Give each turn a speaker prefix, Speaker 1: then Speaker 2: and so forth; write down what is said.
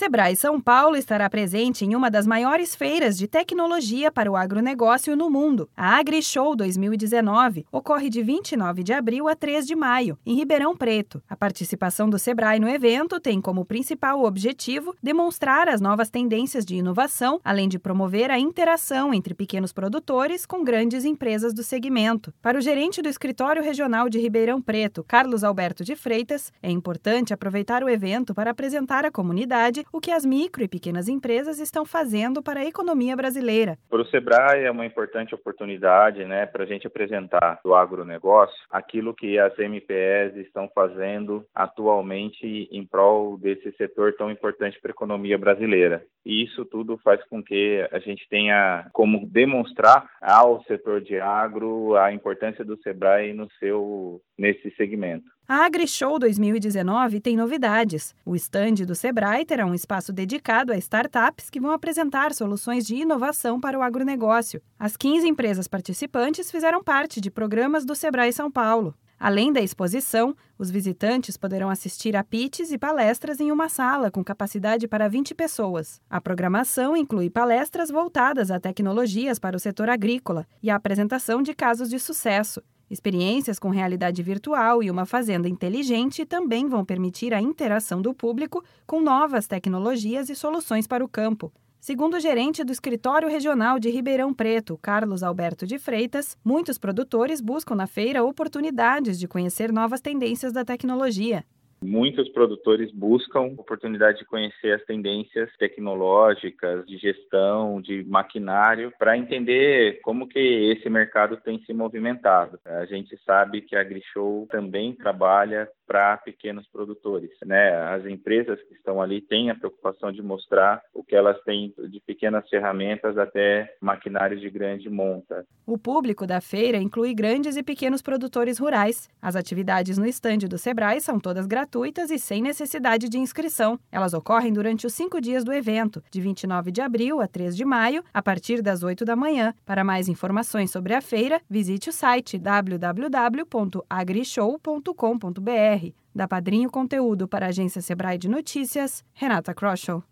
Speaker 1: Sebrae São Paulo estará presente em uma das maiores feiras de tecnologia para o agronegócio no mundo. A AgriShow 2019 ocorre de 29 de abril a 3 de maio, em Ribeirão Preto. A participação do Sebrae no evento tem como principal objetivo demonstrar as novas tendências de inovação, além de promover a interação entre pequenos produtores com grandes empresas do segmento. Para o gerente do Escritório Regional de Ribeirão Preto, Carlos Alberto de Freitas, é importante aproveitar o evento para apresentar à comunidade o que as micro e pequenas empresas estão fazendo para a economia brasileira.
Speaker 2: Para o Sebrae é uma importante oportunidade né, para a gente apresentar do agronegócio aquilo que as MPS estão fazendo atualmente em prol desse setor tão importante para a economia brasileira. E isso tudo faz com que a gente tenha como demonstrar ao setor de agro a importância do Sebrae no seu nesse segmento.
Speaker 1: A AgriShow 2019 tem novidades. O estande do Sebrae terá um espaço dedicado a startups que vão apresentar soluções de inovação para o agronegócio. As 15 empresas participantes fizeram parte de programas do Sebrae São Paulo. Além da exposição, os visitantes poderão assistir a pitches e palestras em uma sala com capacidade para 20 pessoas. A programação inclui palestras voltadas a tecnologias para o setor agrícola e a apresentação de casos de sucesso. Experiências com realidade virtual e uma fazenda inteligente também vão permitir a interação do público com novas tecnologias e soluções para o campo. Segundo o gerente do Escritório Regional de Ribeirão Preto, Carlos Alberto de Freitas, muitos produtores buscam na feira oportunidades de conhecer novas tendências da tecnologia.
Speaker 2: Muitos produtores buscam oportunidade de conhecer as tendências tecnológicas, de gestão, de maquinário, para entender como que esse mercado tem se movimentado. A gente sabe que a AgriShow também trabalha para pequenos produtores. Né? As empresas que estão ali têm a preocupação de mostrar o que elas têm de pequenas ferramentas até maquinários de grande monta.
Speaker 1: O público da feira inclui grandes e pequenos produtores rurais. As atividades no estande do Sebrae são todas gratuitas e sem necessidade de inscrição. Elas ocorrem durante os cinco dias do evento, de 29 de abril a 3 de maio, a partir das 8 da manhã. Para mais informações sobre a feira, visite o site www.agrishow.com.br. Da Padrinho Conteúdo para a agência Sebrae de Notícias, Renata Kroschel.